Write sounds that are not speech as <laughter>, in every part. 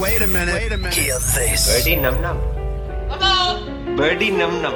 Wait a minute. Wait a minute. Hear this. Birdie num num. Hello. Birdie num num.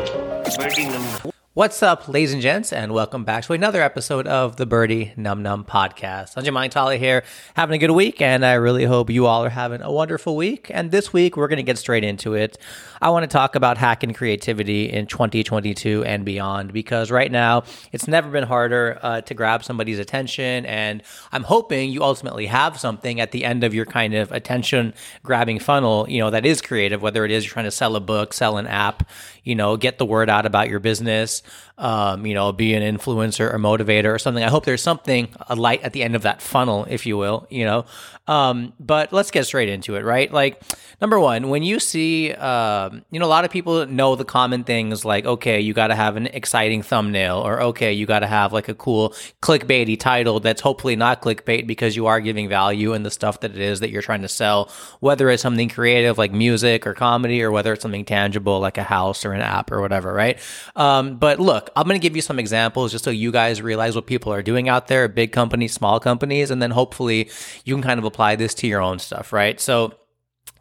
Birdie num num. What's up, ladies and gents, and welcome back to another episode of the Birdy Num Num podcast. Sanjay Manaktala here, having a good week, and I really hope you all are having a wonderful week. And this week, we're going to get straight into it. I want to talk about hacking creativity in 2022 and beyond because right now, it's never been harder uh, to grab somebody's attention. And I'm hoping you ultimately have something at the end of your kind of attention grabbing funnel, you know, that is creative, whether it is you're trying to sell a book, sell an app, you know, get the word out about your business, um, you know, be an influencer or motivator or something. I hope there's something, a light at the end of that funnel, if you will, you know. Um, but let's get straight into it, right? Like, number one, when you see, um, you know, a lot of people know the common things like, okay, you got to have an exciting thumbnail, or okay, you got to have like a cool clickbaity title that's hopefully not clickbait because you are giving value in the stuff that it is that you're trying to sell, whether it's something creative like music or comedy, or whether it's something tangible like a house or an app or whatever, right? Um, but look, I'm going to give you some examples just so you guys realize what people are doing out there, big companies, small companies, and then hopefully you can kind of apply this to your own stuff, right? So,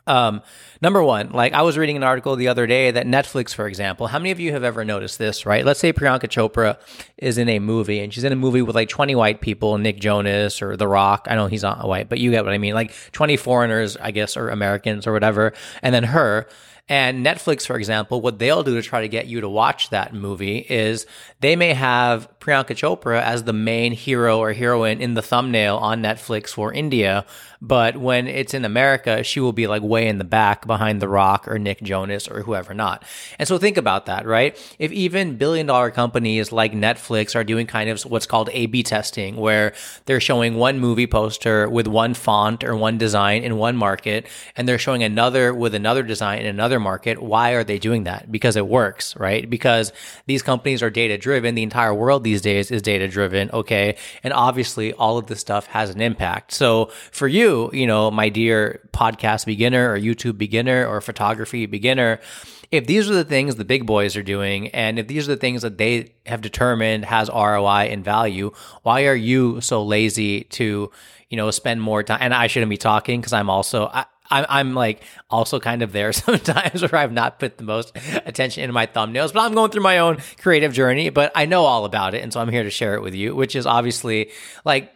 um, number one, like I was reading an article the other day that Netflix, for example, how many of you have ever noticed this, right? Let's say Priyanka Chopra is in a movie and she's in a movie with like 20 white people, Nick Jonas or The Rock. I know he's not white, but you get what I mean. Like 20 foreigners, I guess, or Americans or whatever. And then her. And Netflix, for example, what they'll do to try to get you to watch that movie is they may have Priyanka Chopra as the main hero or heroine in the thumbnail on Netflix for India. But when it's in America, she will be like way in the back behind The Rock or Nick Jonas or whoever not. And so think about that, right? If even billion dollar companies like Netflix are doing kind of what's called A B testing, where they're showing one movie poster with one font or one design in one market, and they're showing another with another design in another market, why are they doing that? Because it works, right? Because these companies are data driven. The entire world these days is data driven, okay? And obviously, all of this stuff has an impact. So for you, you, know, my dear podcast beginner or YouTube beginner or photography beginner, if these are the things the big boys are doing and if these are the things that they have determined has ROI and value, why are you so lazy to, you know, spend more time? And I shouldn't be talking because I'm also, I, I'm, I'm like also kind of there <laughs> sometimes where I've not put the most attention into my thumbnails, but I'm going through my own creative journey, but I know all about it. And so I'm here to share it with you, which is obviously like,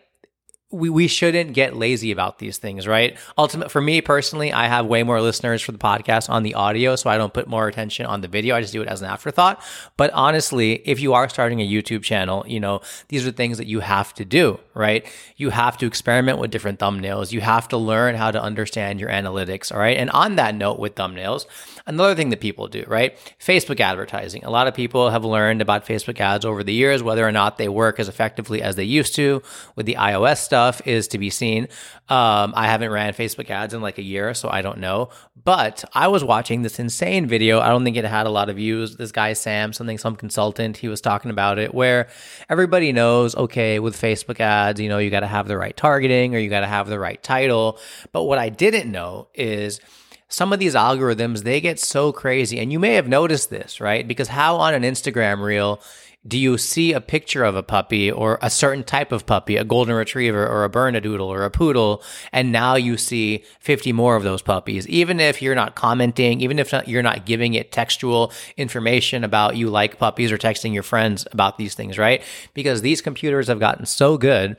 we, we shouldn't get lazy about these things, right? Ultimate for me personally, I have way more listeners for the podcast on the audio, so I don't put more attention on the video. I just do it as an afterthought. But honestly, if you are starting a YouTube channel, you know, these are things that you have to do, right? You have to experiment with different thumbnails. You have to learn how to understand your analytics, all right? And on that note with thumbnails, another thing that people do, right? Facebook advertising. A lot of people have learned about Facebook ads over the years, whether or not they work as effectively as they used to with the iOS stuff stuff is to be seen. Um, I haven't ran Facebook ads in like a year, so I don't know. But I was watching this insane video. I don't think it had a lot of views. This guy, Sam, something, some consultant, he was talking about it where everybody knows, okay, with Facebook ads, you know, you got to have the right targeting or you got to have the right title. But what I didn't know is, some of these algorithms they get so crazy and you may have noticed this right because how on an instagram reel do you see a picture of a puppy or a certain type of puppy, a golden retriever or a bernedoodle or a poodle, and now you see 50 more of those puppies, even if you're not commenting, even if you're not giving it textual information about you like puppies or texting your friends about these things, right? Because these computers have gotten so good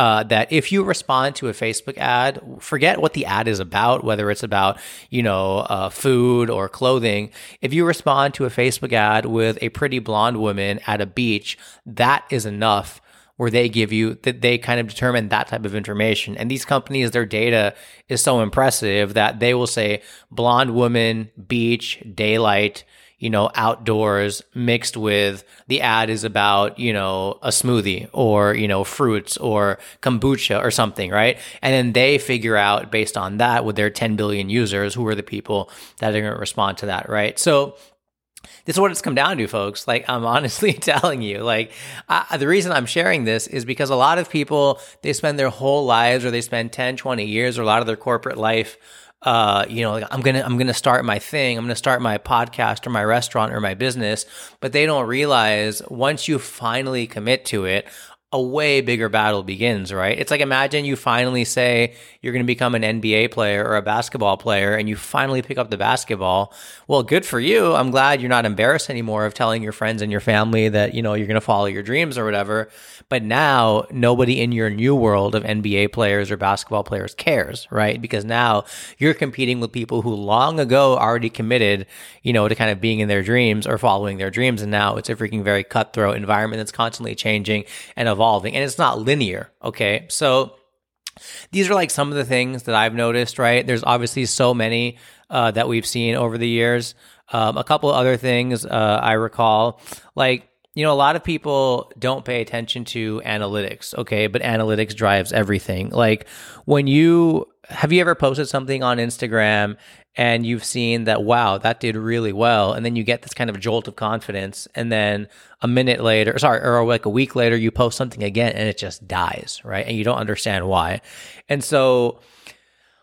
uh, that if you respond to a Facebook ad, forget what the ad is about, whether it's about, you know, uh, food or clothing. If you respond to a Facebook ad with a pretty blonde woman at a beach, that is enough where they give you that they kind of determine that type of information. And these companies, their data is so impressive that they will say blonde woman, beach, daylight, you know, outdoors mixed with the ad is about, you know, a smoothie or, you know, fruits or kombucha or something, right? And then they figure out based on that with their 10 billion users, who are the people that are going to respond to that, right? So, this is what it's come down to, folks. Like, I'm <laughs> honestly telling you, like, I, the reason I'm sharing this is because a lot of people, they spend their whole lives or they spend 10, 20 years or a lot of their corporate life uh, you know, like I'm gonna I'm gonna start my thing. I'm gonna start my podcast or my restaurant or my business. But they don't realize once you finally commit to it, a way bigger battle begins, right? It's like imagine you finally say you're going to become an NBA player or a basketball player and you finally pick up the basketball. Well, good for you. I'm glad you're not embarrassed anymore of telling your friends and your family that, you know, you're going to follow your dreams or whatever. But now nobody in your new world of NBA players or basketball players cares, right? Because now you're competing with people who long ago already committed, you know, to kind of being in their dreams or following their dreams. And now it's a freaking very cutthroat environment that's constantly changing and evolving and it's not linear. Okay. So these are like some of the things that I've noticed, right? There's obviously so many uh, that we've seen over the years. Um, a couple other things uh, I recall, like, you know, a lot of people don't pay attention to analytics, okay? But analytics drives everything. Like, when you have you ever posted something on Instagram and you've seen that wow that did really well and then you get this kind of jolt of confidence and then a minute later sorry or like a week later you post something again and it just dies right? And you don't understand why. And so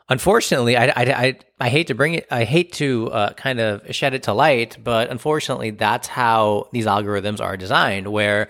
unfortunately i i i, I hate to bring it i hate to uh, kind of shed it to light but unfortunately that's how these algorithms are designed where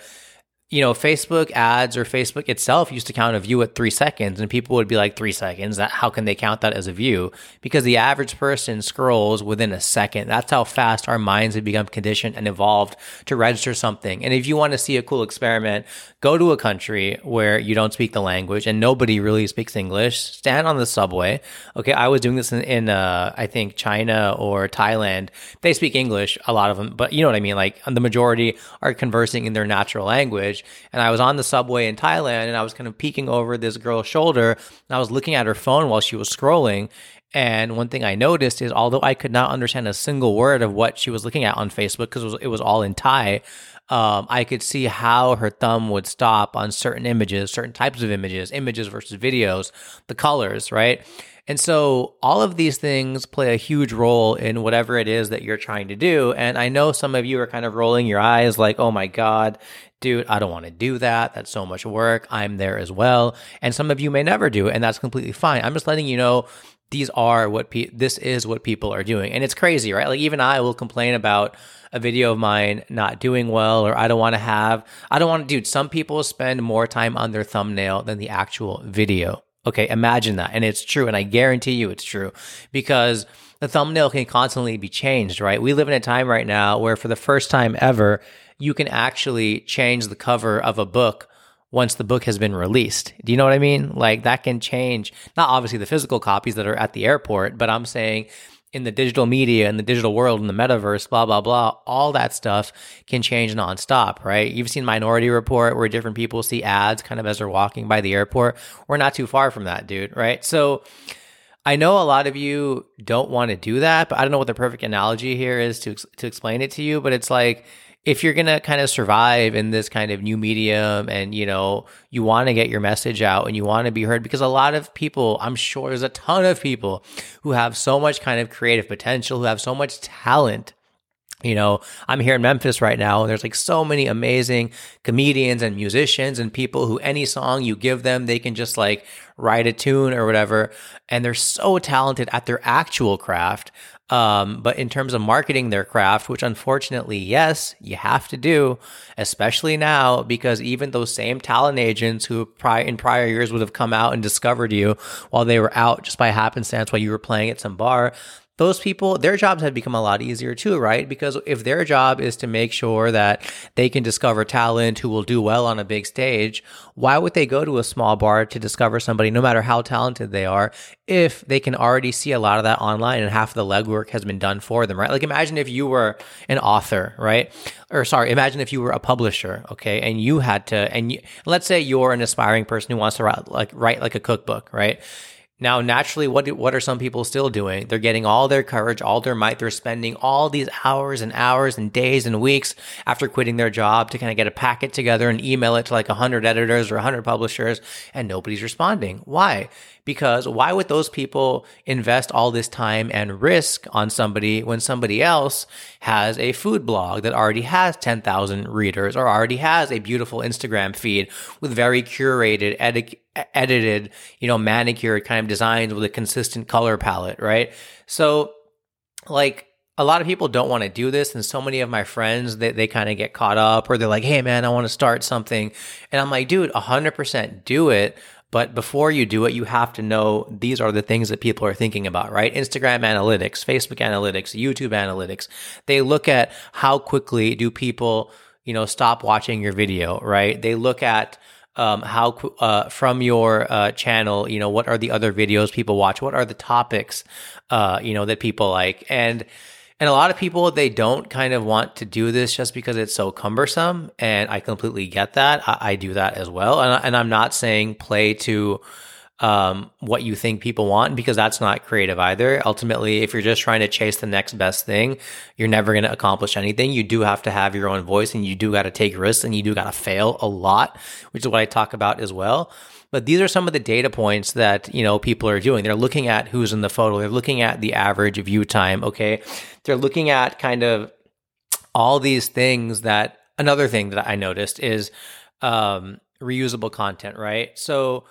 you know, Facebook ads or Facebook itself used to count a view at three seconds, and people would be like, three seconds? That how can they count that as a view? Because the average person scrolls within a second. That's how fast our minds have become conditioned and evolved to register something. And if you want to see a cool experiment, go to a country where you don't speak the language and nobody really speaks English. Stand on the subway. Okay, I was doing this in, in uh, I think China or Thailand. They speak English, a lot of them, but you know what I mean. Like the majority are conversing in their natural language And I was on the subway in Thailand and I was kind of peeking over this girl's shoulder and I was looking at her phone while she was scrolling. And one thing I noticed is although I could not understand a single word of what she was looking at on Facebook because it was, it was all in Thai, um, I could see how her thumb would stop on certain images, certain types of images, images versus videos, the colors, right? And so all of these things play a huge role in whatever it is that you're trying to do. And I know some of you are kind of rolling your eyes like, oh my God, dude, I don't want to do that. That's so much work. I'm there as well. And some of you may never do it, and that's completely fine. I'm just letting you know these are what pe- this is what people are doing. And it's crazy, right? Like even I will complain about a video of mine not doing well or I don't want to have I don't want to dude, some people spend more time on their thumbnail than the actual video. Okay, imagine that. And it's true. And I guarantee you it's true because the thumbnail can constantly be changed, right? We live in a time right now where for the first time ever, you can actually change the cover of a book once the book has been released. Do you know what I mean? Like that can change, not obviously the physical copies that are at the airport, but I'm saying in the digital media in the digital world in the metaverse, blah, blah, blah, all that stuff can change nonstop, right? You've seen Minority Report where different people see ads kind of as they're walking by the airport. We're not too far from that, dude, right? So I know a lot of you don't want to do that, but I don't know what the perfect analogy here is to, to explain it to you, but it's like, if you're going to kind of survive in this kind of new medium and you know you want to get your message out and you want to be heard because a lot of people i'm sure there's a ton of people who have so much kind of creative potential who have so much talent you know, I'm here in Memphis right now, and there's like so many amazing comedians and musicians and people who any song you give them, they can just like write a tune or whatever. And they're so talented at their actual craft. Um, but in terms of marketing their craft, which unfortunately, yes, you have to do, especially now, because even those same talent agents who in prior years would have come out and discovered you while they were out just by happenstance while you were playing at some bar, those people, their jobs have become a lot easier too, right? Because if their job is to make sure that they can discover talent who will do well on a big stage, why would they go to a small bar to discover somebody, no matter how talented they are, if they can already see a lot of that online and half of the legwork has been done for them, right? Like imagine if you were an author, right? Or sorry, imagine if you were a publisher, okay, and you had to, and you, let's say you're an aspiring person who wants to write like write like a cookbook, right? Now, naturally, what do, what are some people still doing? They're getting all their courage, all their might. They're spending all these hours and hours and days and weeks after quitting their job to kind of get a packet together and email it to like 100 editors or 100 publishers, and nobody's responding. Why? Because why would those people invest all this time and risk on somebody when somebody else has a food blog that already has 10,000 readers or already has a beautiful Instagram feed with very curated, etiquette? Edited, you know, manicured kind of designs with a consistent color palette, right? So, like, a lot of people don't want to do this and so many of my friends they, they kind of get caught up or they're like hey man i want to start something. And i'm like dude 100% do it but before you do it you have to know these are the things that people are thinking about right? Instagram analytics facebook analytics youtube analytics. They look at how quickly do people you know stop watching your video right? They look at um, how uh, from your uh, channel, you know, what are the other videos people watch? What are the topics, uh, you know, that people like? And and a lot of people, they don't kind of want to do this just because it's so cumbersome. And I completely get that. I, I do that as well. And, and I'm not saying play to um, what you think people want because that's not creative either. Ultimately, if you're just trying to chase the next best thing, you're never going to accomplish anything. You do have to have your own voice and you do got to take risks and you do got to fail a lot, which is what I talk about as well. But these are some of the data points that, you know, people are doing. They're looking at who's in the photo. They're looking at the average view time. Okay. They're looking at kind of all these things that another thing that I noticed is um, reusable content, right? So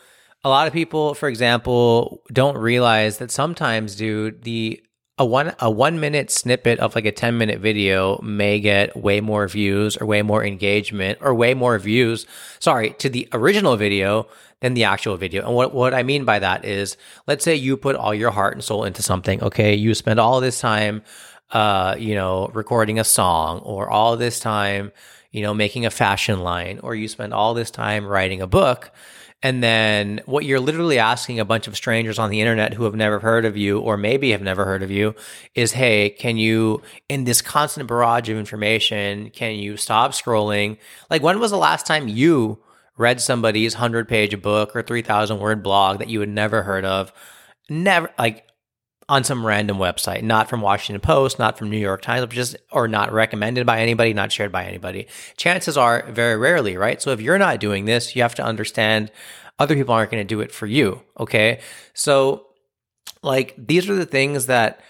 a lot of people, for example, don't realize that sometimes, dude, the a one a one minute snippet of like a 10 minute video may get way more views or way more engagement or way more views sorry to the original video than the actual video. And what, what I mean by that is, let's say you put all your heart and soul into something. Okay. You spend all this time, uh, you know, recording a song or all this time, you know, making a fashion line, or you spend all this time writing a book. And then what you're literally asking a bunch of strangers on the internet who have never heard of you or maybe have never heard of you is, Hey, can you, in this constant barrage of information, can you stop scrolling? Like, when was the last time you read somebody's 100 page book or 3000 word blog that you had never heard of, never like on some random website, not from Washington Post, not from New York Times, just or not recommended by anybody, not shared by anybody. Chances are very rarely, right? So if you're not doing this, you have to understand other people aren't going to do it for you. Okay. So like these are the things that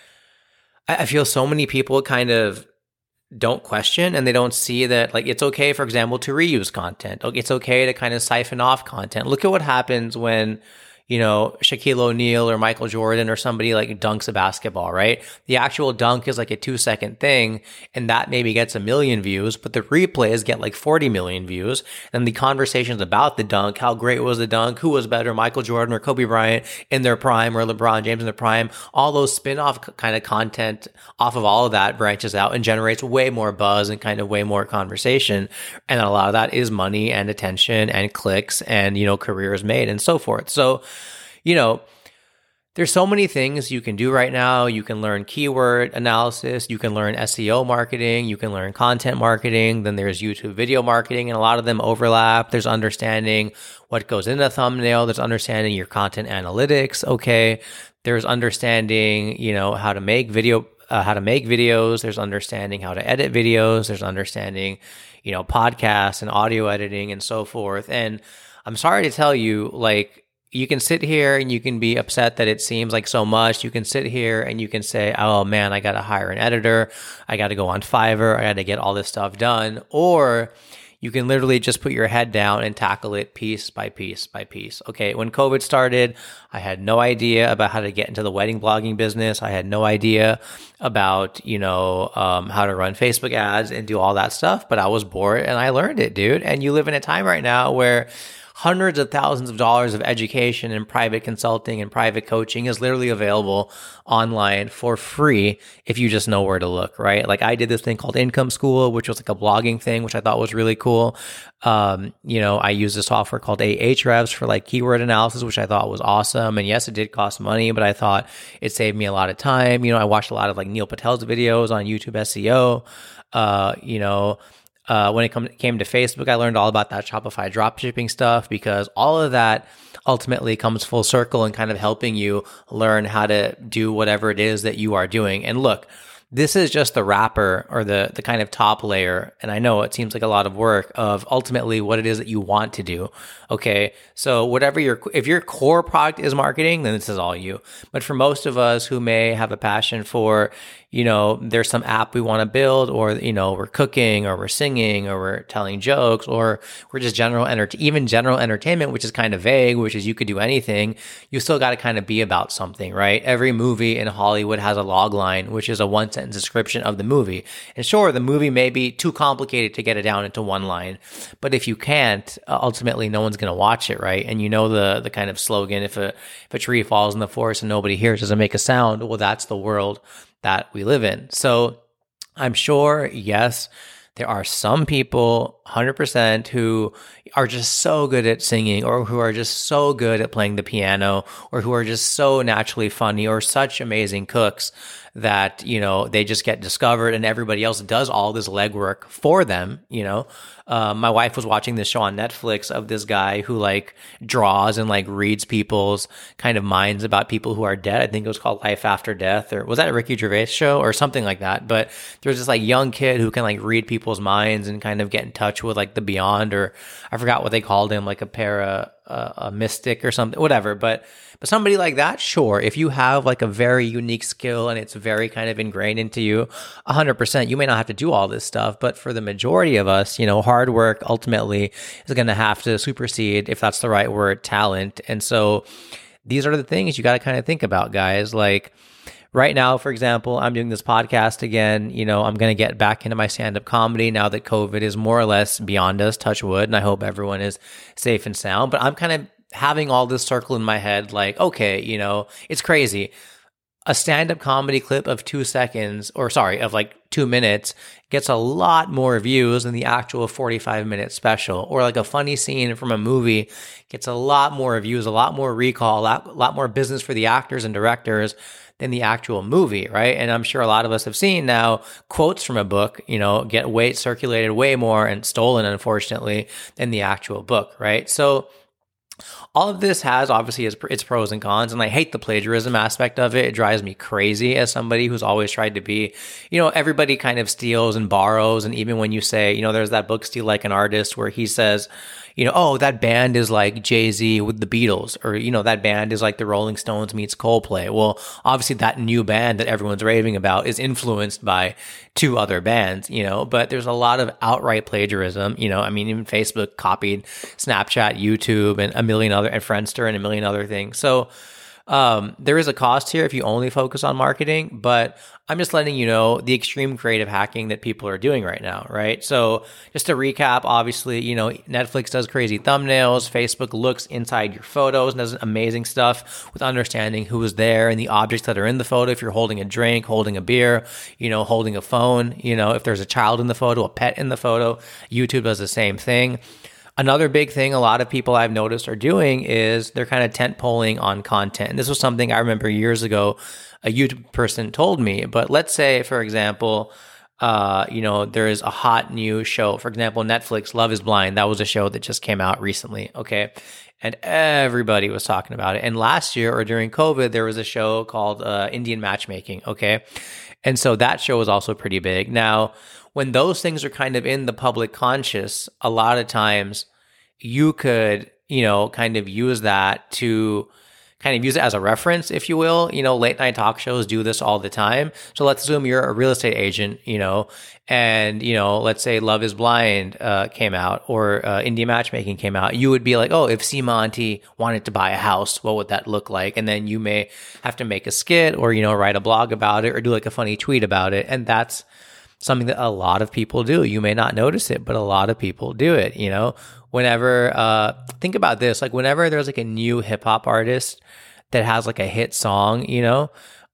I feel so many people kind of don't question and they don't see that like it's okay for example to reuse content it's okay to kind of siphon off content look at what happens when you know, Shaquille O'Neal or Michael Jordan or somebody like dunks a basketball, right? The actual dunk is like a two second thing and that maybe gets a million views, but the replays get like 40 million views. And the conversations about the dunk, how great was the dunk, who was better, Michael Jordan or Kobe Bryant in their prime or LeBron James in their prime, all those spin off kind of content off of all of that branches out and generates way more buzz and kind of way more conversation. And a lot of that is money and attention and clicks and, you know, careers made and so forth. So, you know, there's so many things you can do right now. You can learn keyword analysis, you can learn SEO marketing, you can learn content marketing, then there's YouTube video marketing, and a lot of them overlap. There's understanding what goes in a thumbnail, there's understanding your content analytics, okay? There's understanding, you know, how to make video uh, how to make videos, there's understanding how to edit videos, there's understanding, you know, podcasts and audio editing and so forth. And I'm sorry to tell you like you can sit here and you can be upset that it seems like so much. You can sit here and you can say, oh man, I got to hire an editor. I got to go on Fiverr. I got to get all this stuff done. Or you can literally just put your head down and tackle it piece by piece by piece. Okay. When COVID started, I had no idea about how to get into the wedding blogging business. I had no idea about, you know, um, how to run Facebook ads and do all that stuff, but I was bored and I learned it, dude. And you live in a time right now where hundreds of thousands of dollars of education and private consulting and private coaching is literally available online for free if you just know where to look, right? Like I did this thing called Income School, which was like a blogging thing, which I thought was really cool. Um, you know, I used a software called Ahrefs for like keyword analysis, which I thought was awesome. And yes, it did cost money, but I thought it saved me a lot of time. You know, I watched a lot of like Neil Patel's videos on YouTube SEO. Uh, you know, uh, when it come, came to Facebook, I learned all about that Shopify dropshipping stuff because all of that ultimately comes full circle and kind of helping you learn how to do whatever it is that you are doing. And look, this is just the wrapper or the the kind of top layer. And i know it seems like a lot of work of ultimately what it is that you want to do. Okay. So whatever your if your core product is marketing then this is all you. But for most of us who may have a passion for you know there's some app we want to build or you know we're cooking or we're singing or we're telling jokes or we're just general enter- even general entertainment which is kind of vague which is you could do anything you still got to kind of be about something right every movie in hollywood has a log line which is a one sentence description of the movie. And sure, the movie may be too complicated to get it down into one line, but if you can't, ultimately no one's going to watch it, right? And you know the the kind of slogan: if a if a tree falls in the forest and nobody hears, doesn't make a sound. Well, that's the world that we live in. So I'm sure, yes there are some people, 100%, who are just so good at singing or who are just so good at playing the piano or who are just so naturally funny or such amazing cooks that, you know, they just get discovered and everybody else does all this legwork for them, you know. Uh, my wife was watching this show on Netflix of this guy who like draws and like reads people's kind of minds about people who are dead. I think it was called Life After Death, or was that a Ricky Gervais show or something like that? But there's this like young kid who can like read people's minds and kind of get in touch with like the beyond, or I forgot what they called him, like a para a, a mystic or something, whatever. But but somebody like that, sure. If you have like a very unique skill and it's very kind of ingrained into you, hundred percent, you may not have to do all this stuff. But for the majority of us, you know, hard work ultimately is going to have to supersede, if that's the right word, talent. And so these are the things you got to kind of think about, guys. Like right now, for example, I'm doing this podcast again. You know, I'm going to get back into my stand up comedy now that COVID is more or less beyond us, touch wood. And I hope everyone is safe and sound. But I'm kind of having all this circle in my head like, okay, you know, it's crazy. A stand up comedy clip of two seconds, or sorry, of like two minutes, gets a lot more views than the actual 45 minute special. Or like a funny scene from a movie gets a lot more views, a lot more recall, a lot, a lot more business for the actors and directors than the actual movie, right? And I'm sure a lot of us have seen now quotes from a book, you know, get way circulated way more and stolen, unfortunately, than the actual book, right? So all of this has obviously its, pros and cons, and I hate the plagiarism aspect of it. It drives me crazy as somebody who's always tried to be, you know, everybody kind of steals and borrows. And even when you say, you know, there's that book, Steal Like an Artist, where he says, you know, oh, that band is like Jay Z with the Beatles, or, you know, that band is like the Rolling Stones meets Coldplay. Well, obviously, that new band that everyone's raving about is influenced by two other bands, you know, but there's a lot of outright plagiarism. You know, I mean, even Facebook copied Snapchat, YouTube, and a million other, and Friendster, and a million other things. So, um, there is a cost here if you only focus on marketing, but I'm just letting you know the extreme creative hacking that people are doing right now, right? So, just to recap, obviously, you know, Netflix does crazy thumbnails, Facebook looks inside your photos and does amazing stuff with understanding who is there and the objects that are in the photo. If you're holding a drink, holding a beer, you know, holding a phone, you know, if there's a child in the photo, a pet in the photo, YouTube does the same thing. Another big thing a lot of people I've noticed are doing is they're kind of tent polling on content. And this was something I remember years ago a YouTube person told me. But let's say, for example, uh, you know, there is a hot new show. For example, Netflix, Love is Blind. That was a show that just came out recently. Okay. And everybody was talking about it. And last year or during COVID, there was a show called uh, Indian Matchmaking. Okay. And so that show was also pretty big. Now, when those things are kind of in the public conscious, a lot of times you could, you know, kind of use that to kind of use it as a reference, if you will. You know, late night talk shows do this all the time. So let's assume you're a real estate agent, you know, and, you know, let's say Love is Blind uh, came out or uh, Matchmaking came out. You would be like, oh, if Sima Aunty wanted to buy a house, what would that look like? And then you may have to make a skit or, you know, write a blog about it or do like a funny tweet about it. And that's, something that a lot of people do. You may not notice it, but a lot of people do it. You know, whenever, uh, think about this, like whenever there's like a new hip hop artist that has like a hit song, you know,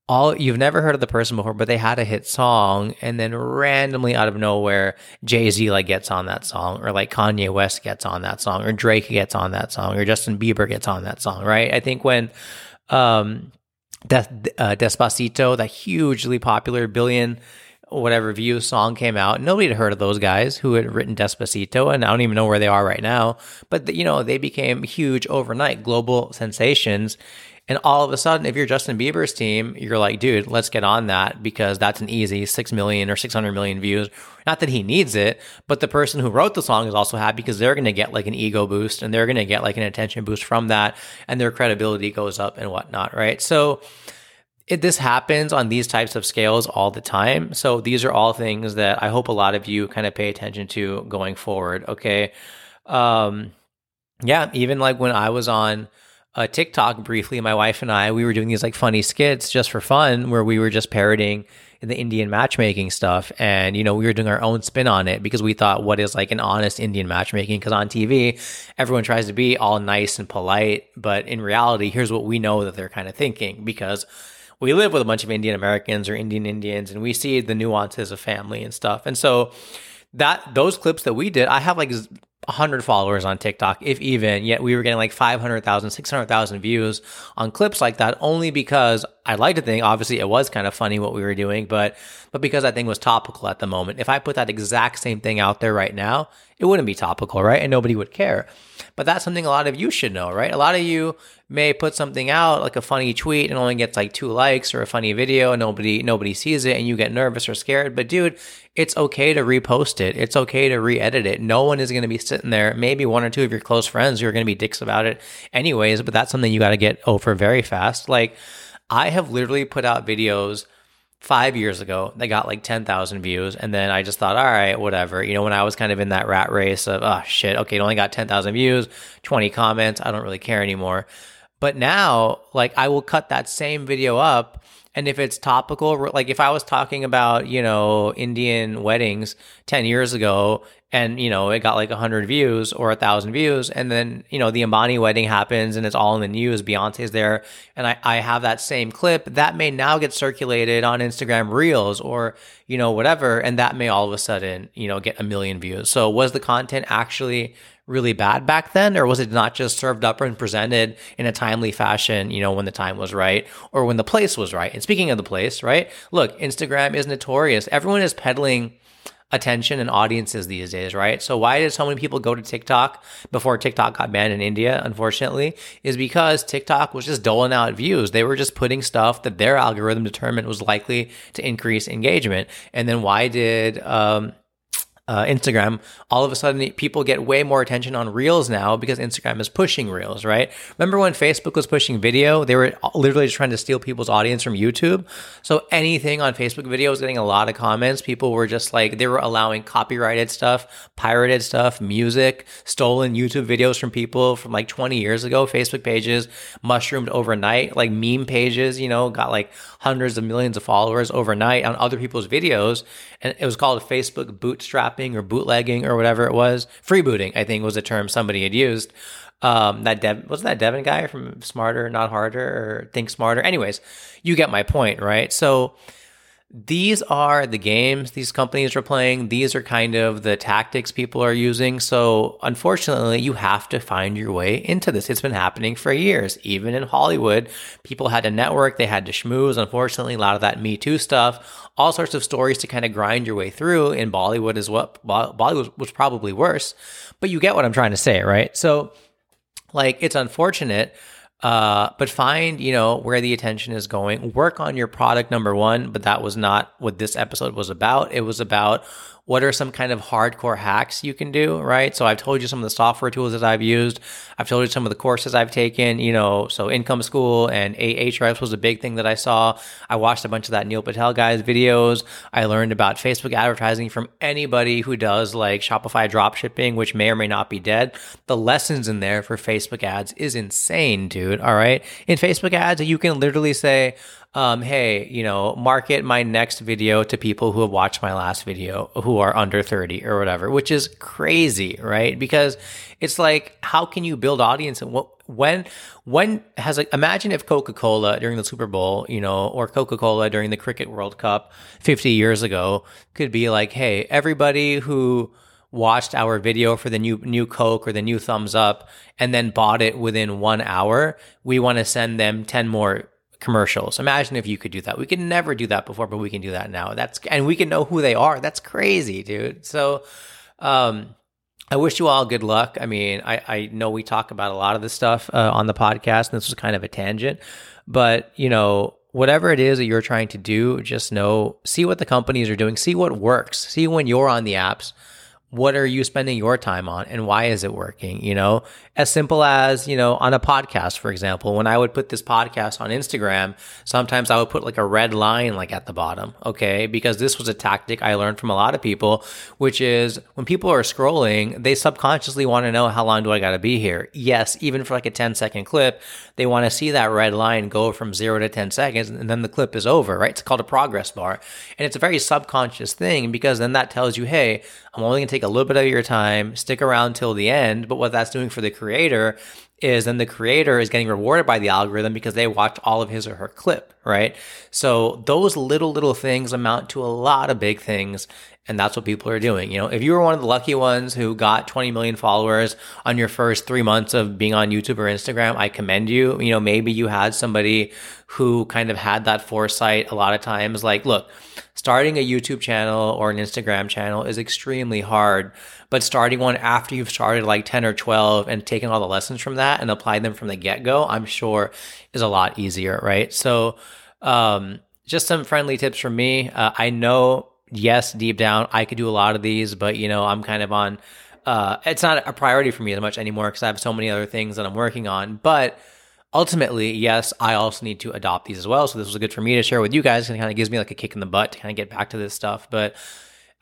all you've never heard of the person before, but they had a hit song, and then randomly out of nowhere, Jay Z like gets on that song, or like Kanye West gets on that song, or Drake gets on that song, or Justin Bieber gets on that song, right? I think when um, Des- uh, Despacito, that hugely popular billion whatever view song came out. Nobody had heard of those guys who had written Despacito, and I don't even know where they are right now. But you know, they became huge overnight, global sensations. And all of a sudden, if you're Justin Bieber's team, you're like, dude, let's get on that because that's an easy six million or six hundred million views. Not that he needs it, but the person who wrote the song is also happy because they're going to get like an ego boost and they're going to get like an attention boost from that, and their credibility goes up and whatnot, right? So it, this happens on these types of scales all the time. So these are all things that I hope a lot of you kind of pay attention to going forward. Okay. Um, yeah. Even like when I was on, uh, TikTok briefly. My wife and I, we were doing these like funny skits just for fun, where we were just parroting the Indian matchmaking stuff, and you know we were doing our own spin on it because we thought, what is like an honest Indian matchmaking? Because on TV, everyone tries to be all nice and polite, but in reality, here's what we know that they're kind of thinking because we live with a bunch of Indian Americans or Indian Indians, and we see the nuances of family and stuff, and so that those clips that we did, I have like 100 followers on TikTok, if even, yet we were getting like 500,000, 600,000 views on clips like that only because I like to think, obviously it was kind of funny what we were doing, but, but because I think was topical at the moment. If I put that exact same thing out there right now, it wouldn't be topical, right? And nobody would care. But that's something a lot of you should know, right? A lot of you may put something out like a funny tweet and only gets like two likes or a funny video and nobody nobody sees it and you get nervous or scared. But dude, it's okay to repost it. It's okay to re-edit it. No one is going to be sitting there. Maybe one or two of your close friends who are going to be dicks about it anyways, but that's something you got to get over very fast. Like I have literally put out videos five years ago they got like 10,000 views. And then I just thought, all right, whatever. You know, when I was kind of in that rat race of, oh shit, okay, it only got 10,000 views, 20 comments. I don't really care anymore. But now, like, I will cut that same video up. And if it's topical, like if I was talking about, you know, Indian weddings 10 years ago and you know it got like 100 views or a 1000 views and then you know the ambani wedding happens and it's all in the news beyonce's there and I, I have that same clip. That may now get circulated on instagram reels or you know whatever and that may all of a sudden you know get a million views. So was the content actually really bad back then or was it not just served up and presented in a timely fashion you know when the time was right or when the place was right? And speaking of the place right? Look instagram is notorious. Everyone is peddling attention and audiences these days, right? So why did so many people go to TikTok before TikTok got banned in India, unfortunately, is because TikTok was just doling out views. They were just putting stuff that their algorithm determined was likely to increase engagement. And then why did um, uh, Instagram, all of a sudden people get way more attention on Reels now because Instagram is pushing Reels, right? Remember when Facebook was pushing video? They were literally just trying to steal people's audience from YouTube. So anything on Facebook video was getting a lot of comments. People were just like, they were allowing copyrighted stuff, pirated stuff, music, stolen YouTube videos from people from like 20 years ago. Facebook pages mushroomed overnight, like meme pages, you know, got like hundreds of millions of followers overnight on other people's videos. And it was called Facebook bootstrapping or bootlegging or whatever it was. Freebooting, I think, was a term somebody had used. Um, that Dev wasn't that Devin guy from Smarter Not Harder or Think Smarter. Anyways, you get my point, right? So these are the games these companies are playing. These are kind of the tactics people are using. So, unfortunately, you have to find your way into this. It's been happening for years. Even in Hollywood, people had to network, they had to schmooze. Unfortunately, a lot of that Me Too stuff, all sorts of stories to kind of grind your way through. In Bollywood is what Bollywood was probably worse, but you get what I'm trying to say, right? So, like, it's unfortunate uh, but find, you know, where the attention is going. Work on your product number one, but that was not what this episode was about. It was about what are some kind of hardcore hacks you can do, right? So I've told you some of the software tools that I've used. I've told you some of the courses I've taken, you know, so Income School and Ahrefs was a big thing that I saw. I watched a bunch of that Neil Patel guy's videos. I learned about Facebook advertising from anybody who does like Shopify drop shipping, which may or may not be dead. The lessons in there for Facebook ads is insane, dude. All right. In Facebook ads, you can literally say, um, hey, you know, market my next video to people who have watched my last video who are under 30 or whatever, which is crazy, right? Because it's like, how can you build audience and what, when, when has like imagine if Coca-Cola during the Super Bowl, you know, or Coca-Cola during the Cricket World Cup 50 years ago could be like, hey, everybody who, watched our video for the new new Coke or the new Thums Up and then bought it within one hour, we want to send them 10 more commercials. Imagine if you could do that. We could never do that before, but we can do that now. That's and we can know who they are. That's crazy, dude. So um I wish you all good luck. I mean, I, I know we talk about a lot of this stuff uh, on the podcast, and this was kind of a tangent, but you know, whatever it is that you're trying to do, just know, see what the companies are doing, see what works, see when you're on the apps, what are you spending your time on and why is it working? You know, as simple as, you know, on a podcast, for example, when I would put this podcast on Instagram, sometimes I would put like a red line like at the bottom. Okay. Because this was a tactic I learned from a lot of people, which is when people are scrolling, they subconsciously want to know how long do I got to be here? Yes. Even for like a 10 second clip, they want to see that red line go from zero to 10 seconds and then the clip is over, right? It's called a progress bar. And it's a very subconscious thing because then that tells you, Hey, I'm only going to take a little bit of your time, stick around till the end. But what that's doing for the creator is then the creator is getting rewarded by the algorithm because they watch all of his or her clip, right? So those little, little things amount to a lot of big things. And that's what people are doing. You know, if you were one of the lucky ones who got 20 million followers on your first three months of being on YouTube or Instagram, I commend you. You know, maybe you had somebody who kind of had that foresight a lot of times. Like, look, starting a YouTube channel or an Instagram channel is extremely hard, but starting one after you've started like 10 or 12 and taking all the lessons from that and applying them from the get go, I'm sure is a lot easier, right? So, um, just some friendly tips from me. Uh, I know yes, deep down, I could do a lot of these, but you know, I'm kind of on. Uh, it's not a priority for me as much anymore because I have so many other things that I'm working on. But ultimately, yes, I also need to adopt these as well. So this was good for me to share with you guys, and kind of gives me like a kick in the butt to kind of get back to this stuff. But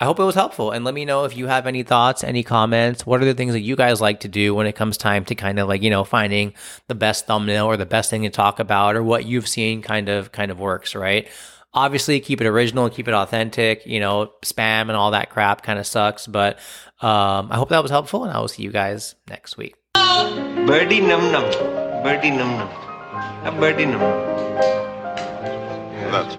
I hope it was helpful, and let me know if you have any thoughts, any comments. What are the things that you guys like to do when it comes time to kind of like you know finding the best thumbnail or the best thing to talk about, or what you've seen kind of kind of works, right? Obviously, keep it original, keep it authentic. You know, spam and all that crap kind of sucks. But um, I hope that was helpful, and I will see you guys next week. Birdie num num. Birdie num num. A birdie num. That's